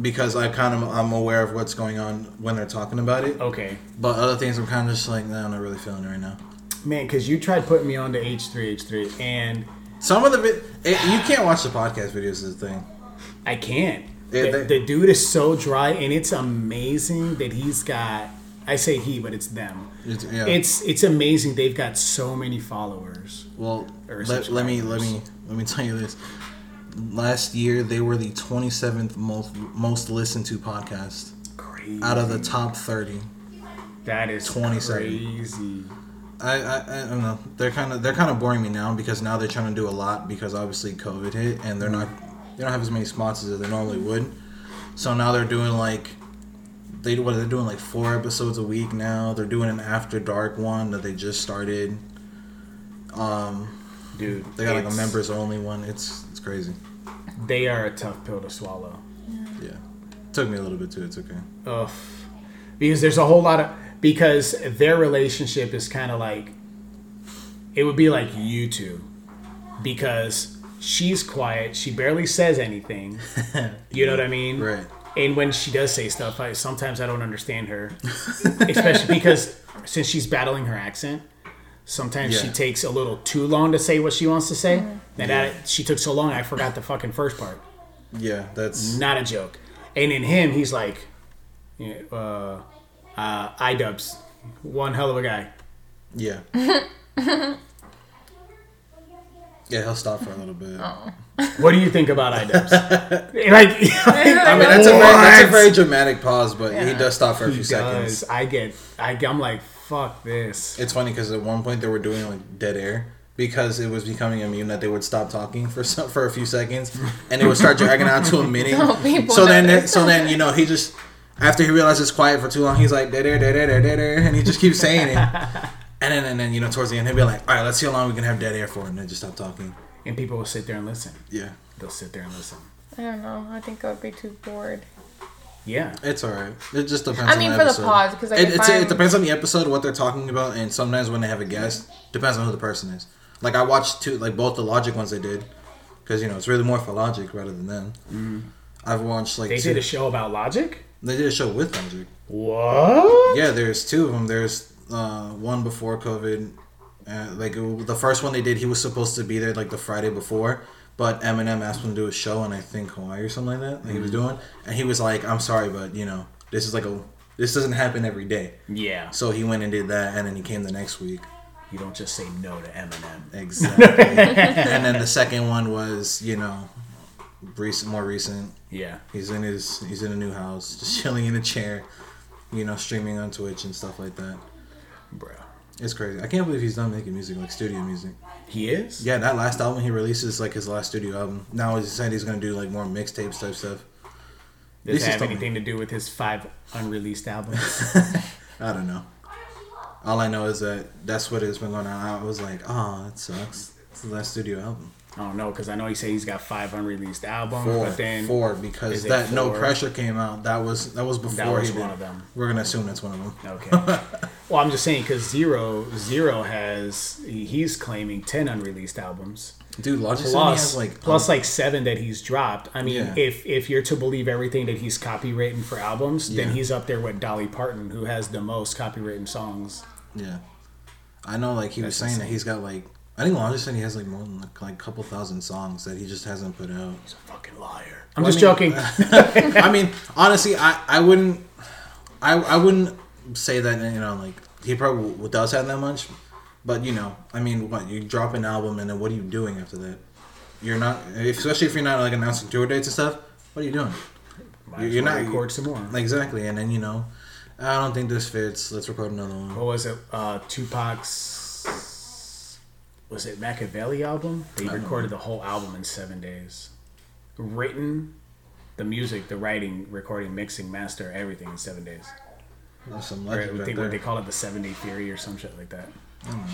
because I kind of I'm aware of what's going on when they're talking about it. Okay, But other things I'm kind of just like, nah, I'm not really feeling it right now. man, because you tried putting me on to H three H three, and Some of the vi- it, you can't watch the podcast videos. Is the thing. I can't. The, they- the dude is so dry, and it's amazing that he's got. I say he, but it's them. It's, yeah. It's it's amazing they've got so many followers. Well, let, let me let me let me tell you this. Last year they were the 27th most most listened to podcast Crazy. out of the top 30. that is 27. crazy. I, I, I don't know. They're kind of they're kind of boring me now because now they're trying to do a lot because obviously COVID hit and they're not they don't have as many sponsors as they normally would. So now they're doing like they what they're doing like four episodes a week now. They're doing an after dark one that they just started. Um, Dude, they got like a members only one. It's it's crazy. They are a tough pill to swallow. Yeah, took me a little bit too. It's okay. Ugh. Because there's a whole lot of because their relationship is kind of like it would be like you two because she's quiet, she barely says anything. You know what I mean? Right. And when she does say stuff, I sometimes I don't understand her, especially because since she's battling her accent, sometimes she takes a little too long to say what she wants to say. And that she took so long, I forgot the fucking first part. Yeah, that's Not a joke. And in him, he's like, yeah, uh, uh, iDubbbz, one hell of a guy. Yeah. yeah, he'll stop for a little bit. Oh. What do you think about iDubbbz? like, I mean, that's a, very, that's a very dramatic pause, but he does stop for a he few does. seconds. I get. I, I'm like, fuck this. It's funny because at one point they were doing like dead air because it was becoming immune that they would stop talking for some, for a few seconds and it would start dragging out to a minute. Oh, so then, notice. so then you know he just after he realizes it's quiet for too long, he's like dead air, dead air, dead air, dead air, and he just keeps saying it. And then, and then you know towards the end he'll be like, all right, let's see how long we can have dead air for, and then just stop talking. And people will sit there and listen. Yeah, They'll sit there and listen. I don't know. I think I would be too bored. Yeah. it's all right. It just depends. I on mean, the for the episode. pause, 'cause, like, it, it depends on the episode, what they're talking about, and sometimes when they have a guest, depends on who the person is. Like I watched two, like both the Logic ones they did, because you know it's really more for Logic rather than them. Mm. I've watched like They two, did a show about Logic. they did a show with Logic. What? Yeah, there's two of them. There's uh, one before COVID. Uh, like it- the first one they did, he was supposed to be there like the Friday before, but Eminem asked him to do a show in I think Hawaii or something like that. That he was doing, and he was like, "I'm sorry, but you know, this is like a this doesn't happen every day." Yeah. So he went and did that, and then he came the next week. You don't just say no to Eminem. Exactly. and then the second one was, you know, recent, more recent. Yeah. He's in his, he's in a new house, just chilling in a chair, you know, streaming on Twitch and stuff like that. Bro. It's crazy. I can't believe he's done making music, like studio music. He is? Yeah, that last album he releases like his last studio album. Now he's saying he's gonna do like more mixtapes type stuff. Does This have anything to do with his five unreleased albums? I don't know. All I know is that that's what has been going on. I was like, oh, that sucks. It's the last studio album. I don't know because I know he said he's got five unreleased albums, Four, but then four because that no pressure came out. That was that was before that was he did. one of them. We're gonna assume that's one of them. Okay. well, I'm just saying because Zero Zero has he's claiming ten unreleased albums Dude, Logic plus has like plus um, like seven that he's dropped. I mean, Yeah. if if you're to believe everything that he's copywritten for albums, then he's up there with Dolly Parton, who has the most copywritten songs. yeah. I know, like he was That's saying that he's got like I think Logic said he has like more than like, like a couple thousand songs that he just hasn't put out. He's a fucking liar. I'm Well, I just mean- joking. I mean, honestly, I I wouldn't I I wouldn't say that you know like he probably does have that much, but you know, I mean, what you drop an album and then what are you doing after that? You're not, especially if you're not like announcing tour dates and stuff. What are you doing? Might You're as well not- record some more. Exactly, and then you know, I don't think this fits. Let's record another one. what was it? Uh, Tupac's was it Makaveli album? They I don't recorded the whole album in seven days. Written, the music, the writing, recording, mixing, master, everything in seven days. That's some Or legend right think they there. call it the seven day theory or some shit like that. I don't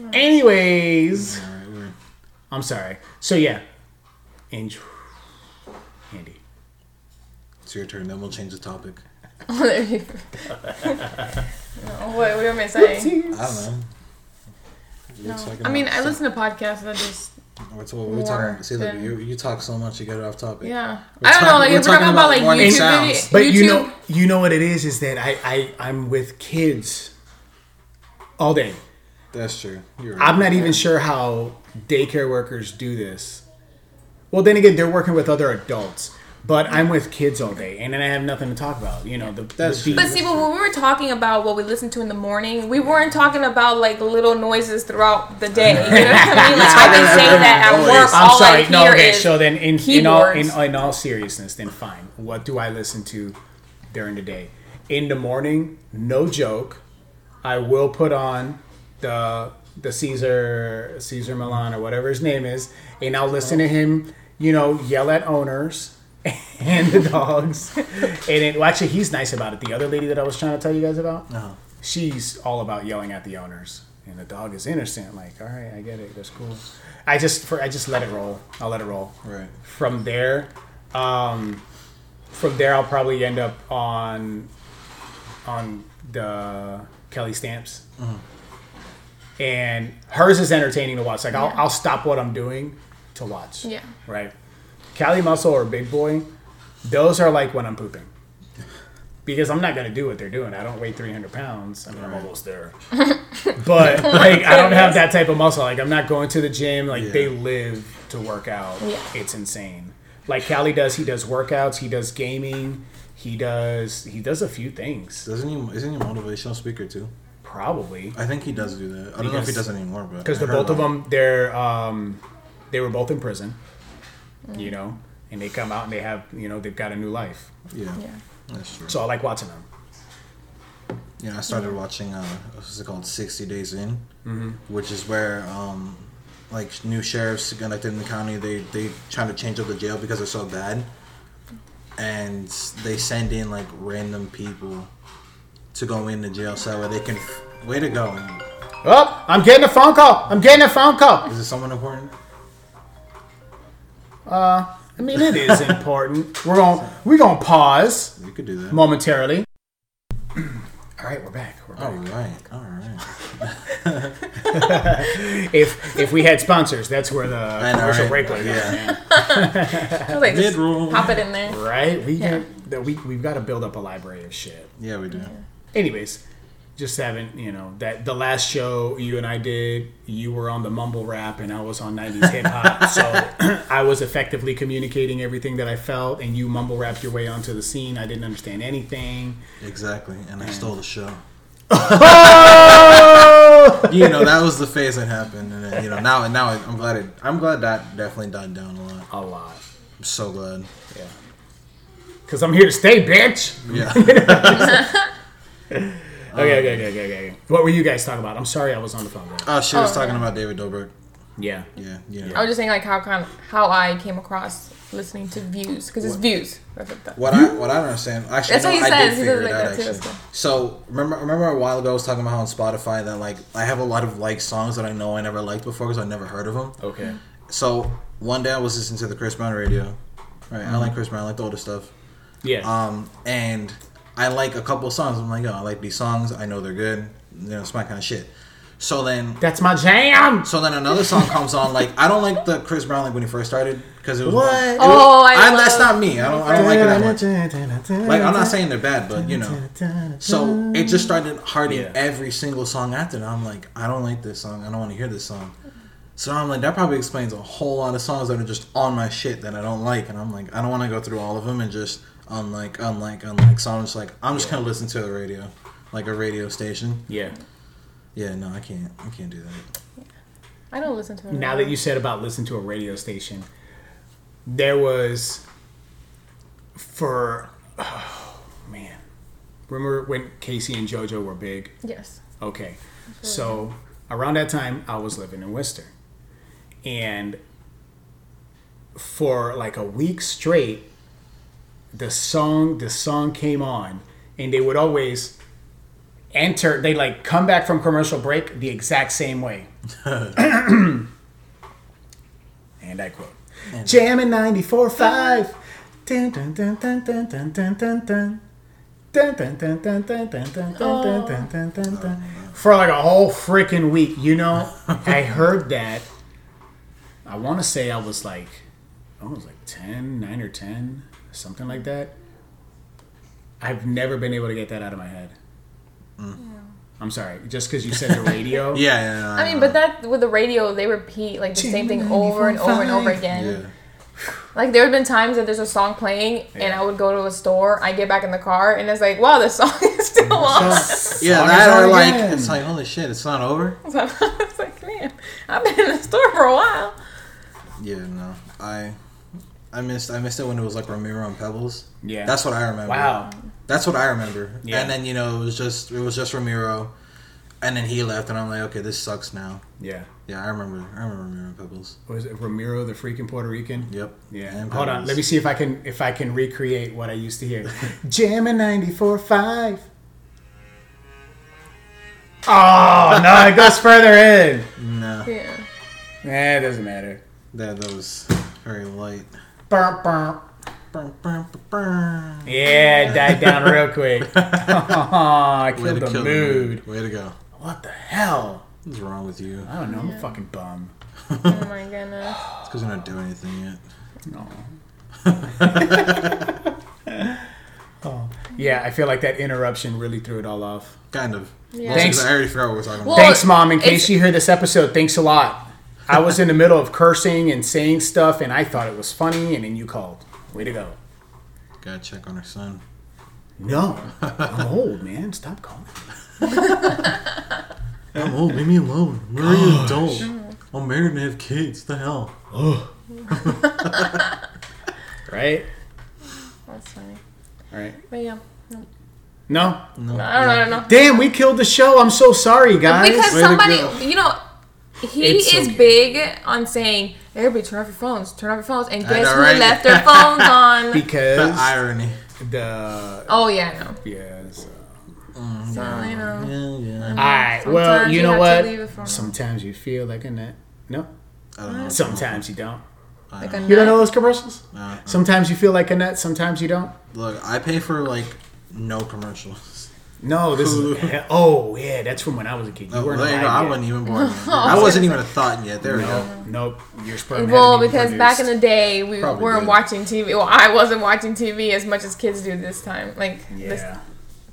know. Anyways, All right, we're- I'm sorry. So yeah, Angel, Andy. It's your turn. Then we'll change the topic. no, what, what am I saying? I don't know. We're No. talking I mean, about I listen to podcasts that just oh, What's what we're more talking? See, look, than- you, you talk so much, you get it off topic. yeah. We're I don't know. talking- Like we're we're talking talking about about like morning YouTube, sounds. video, But YouTube. you know, you know what it is is that I I I'm with kids all day. That's true. You're right. I'm not even sure how daycare workers do this. Well, then again, they're working with other adults, but I'm with kids all day, and then I have nothing to talk about. You know, the That's the. But see, but when we were talking about what we listen to in the morning, we weren't talking about like little noises throughout the day. You know what I mean? Like I've been saying that at work. I'm all sorry. I No, okay. So then, in in all in, in all seriousness, then fine. What do I listen to during the day? In the morning, no joke. I will put on the the Cesar Cesar Millan or whatever his name is, and I'll listen to him. You know, yell at owners and the dogs. and it, well, actually, he's nice about it. The other lady that I was trying to tell you guys about, No. she's all about yelling at the owners. And the dog is innocent. Like all right i get it. That's cool. I just for i just let it roll. I'll let it roll. Right. from there um from there i'll probably end up on on the kelly stamps. And hers is entertaining to watch. Like I'll, I'll stop what i'm doing to watch. Yeah. right Kali Muscle or big boy those are like when i'm pooping because i'm not going to do what they're doing i don't weigh 300 pounds i mean i'm almost there but like i don't have that type of muscle like i'm not going to the gym like Yeah. they live to work out Yeah. it's insane like Kali does he does workouts he does gaming he does he does a few things Doesn't he? Isn't he a motivational speaker too? Probably I think he does do that. I don't know if he Because- does anymore, but because I the heard both of about them, they're um, they were both in prison. You know, and they come out and they have you know they've got a new life. Yeah, Yeah. that's true. So I like watching them. Yeah, I started watching. Uh, what's it called? Sixty Days In, Mm-hmm. which is where um, like new sheriffs conducted in the county. They they trying to change up the jail because it's so bad, and they send in like random people to go in the jail cell where they can. Way to go! Oh, I'm getting a phone call. I'm getting a phone call. Is it someone important? Uh, I mean, it is important. We're going to we're gonna pause We could do that. momentarily. All right, we're back. We're All back. right, all right. If if we had sponsors, that's where the I know, commercial right? break was. Yeah. I like, just Mid-roll. pop it in there. Right? We Yeah. got that we we've got to build up a library of shit. Yeah, we do. Anyways, just haven't you know that the last show you and I did, you were on the mumble rap and I was on '90s hip hop, so I was effectively communicating everything that I felt, and you mumble rapped your way onto the scene. I didn't understand anything. Exactly, and I stole the show. Oh! you know that was the phase that happened, and then, you know now now I- I'm glad it. I'm glad that definitely died down a lot. a lot, I'm so glad. yeah. Cause I'm here to stay, bitch. Yeah. Okay, okay, okay, okay, okay. What were you guys talking about? I'm sorry, I was on the phone. Bro. oh, she was Oh, talking yeah. about David Dobrik. Yeah. Yeah, yeah, know. I was just saying like how kind how I came across listening to views because it's views. That's what that. What I what I don't understand actually That's no, what he I says. did He figure says it like out that too. actually. So remember remember a while ago I was talking about how on Spotify that like I have a lot of like songs that I know I never liked before because I never heard of them. Okay. So one day I was listening to the Chris Brown radio. Right, I like Chris Brown. I like the older stuff. Yeah. Um, and I like a couple songs. I'm like, yo, I like these songs. I know they're good. You know, it's my kind of shit. So then, That's my jam. so then another song comes on. Like, I don't like the Chris Brown like when he first started because it was What? Oh, it Oh, was- I that's not me. I don't. I don't like it that much. Like, I'm not saying they're bad, but you know. So it just started hearting Yeah. every single song after that. I'm like, I don't like this song. I don't want to hear this song. So I'm like, that probably explains a whole lot of songs that are just on my shit that I don't like. And I'm like, I don't want to go through all of them and just unlike, unlike, unlike. So I'm just like, I'm just gonna listen to the radio, like a radio station. Yeah. Yeah, no, I can't. I can't do that. Yeah. I don't listen to it. Now that you said about listen to a radio station, there was for oh man, remember when K-Ci and JoJo were big? yes. Okay, so around that time I was living in Worcester, and for like a week straight, the song the song came on, and they would always enter. They like come back from commercial break the exact same way. and I quote, "Jamming 94.5. Dun, dun, dun, dun, dun, dun, dun, dun, dun. Dun, dun, dun, dun, dun, dun, dun, dun, dun, dun, dun, dun, dun. For like a whole freaking week, you know, I heard that. I want to say I was like, I was like 10, 9 or 10, something like that. I've never been able to get that out of my head. Mm. I'm sorry, just because you said the radio. Yeah, yeah. yeah I mean, but that with the radio, they repeat like the same thing over and over and over again. yeah. Like there have been times that there's a song playing and I would go to a store, I get back in the car and it's like, wow, this song is still on. Yeah, Song that is or like again. it's like holy shit, it's not over. So it's like, man, I've been in the store for a while. Yeah, no, I, I missed I missed it when it was like Ramiro and Pebbles. Yeah. that's what I remember. Wow. That's what I remember. Yeah. And then you know it was just it was just Ramiro, and then he left, and I'm like, okay, this sucks now. Yeah. Yeah, I remember. I remember Ramiro and Pebbles. Was it Ramiro, the freaking Puerto Rican? Yep. Yeah. And Hold on. Let me see if I can if I can recreate what I used to hear. Jamming 94.5. Oh no, it goes further in. No, Yeah. Eh, it doesn't matter. that that was very light. Burp, burp. Burr, burr, burr, burr. Yeah, it died down real quick. I killed the kill mood. Way to go. What the hell? What's wrong with you? I don't know. I'm a fucking bum. Oh my goodness. It's because you're not doing anything yet. No. oh. Yeah, I feel like that interruption really threw it all off. Kind of. Yeah. Thanks. I already forgot what we're talking Well- about. Thanks, Mom. In case you hear this episode, thanks a lot. I was in the middle of cursing and saying stuff, and I thought it was funny, and then you called. Way to go. Gotta check on her son. No, I'm old, man. Stop calling. I'm old. Leave me alone. I'm already an adult. I'm married and have kids. The hell. Right? That's funny. All right. But yeah. No. No. I don't know. I don't know. Damn, we killed the show. I'm so sorry, guys. Because Way to somebody, go. you know, he It's is okay. big on saying, "Everybody turn off your phones. Turn off your phones." And guess know, who right? left their phones on? Because the irony. the oh yeah, I know. yes. So you know. Yeah, yeah. All right. Well, you you know what? leave it for a Sometimes you feel like a nut. No. I don't know. Sometimes you don't. Like a You don't know those commercials? Uh, Sometimes you feel like a nut. Sometimes you don't. look, I pay for like no commercials. No, this is. Oh yeah, that's from when I was a kid. You Oh, weren't there you go. alive I wasn't even born. I wasn't even a thought yet. There we go. Nope. Nope. Your sperm. Well, even because been back in the day, we Probably weren't did. watching TV. Well, I wasn't watching TV as much as kids do this time. Like, this, Yeah.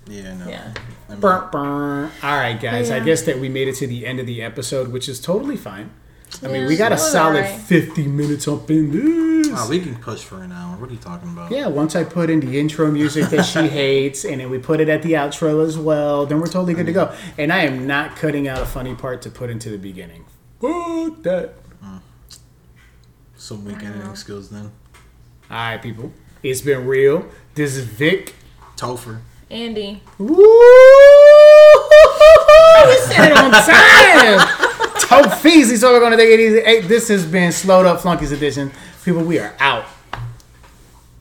Yeah, no. yeah. I mean, Burr, burr. All right, guys. I guess that we made it to the end of the episode, which is totally fine. I mean, Yeah, we got a solid alright. 50 minutes up in this. wow, we can push for an hour. What are you talking about? Yeah, once I put in the intro music that she hates, and then we put it at the outro as well, then we're totally good to go. Mm-hmm. And I am not cutting out a funny part to put into the beginning. Fuck that. Some weak editing skills then. All right, people. It's been real. This is Vic. Topher. Andy. Woo! We said it on time. Toe fees. So we're gonna take it easy. Hey, this has been SLoDUP Flunkies Edition. People, we are out.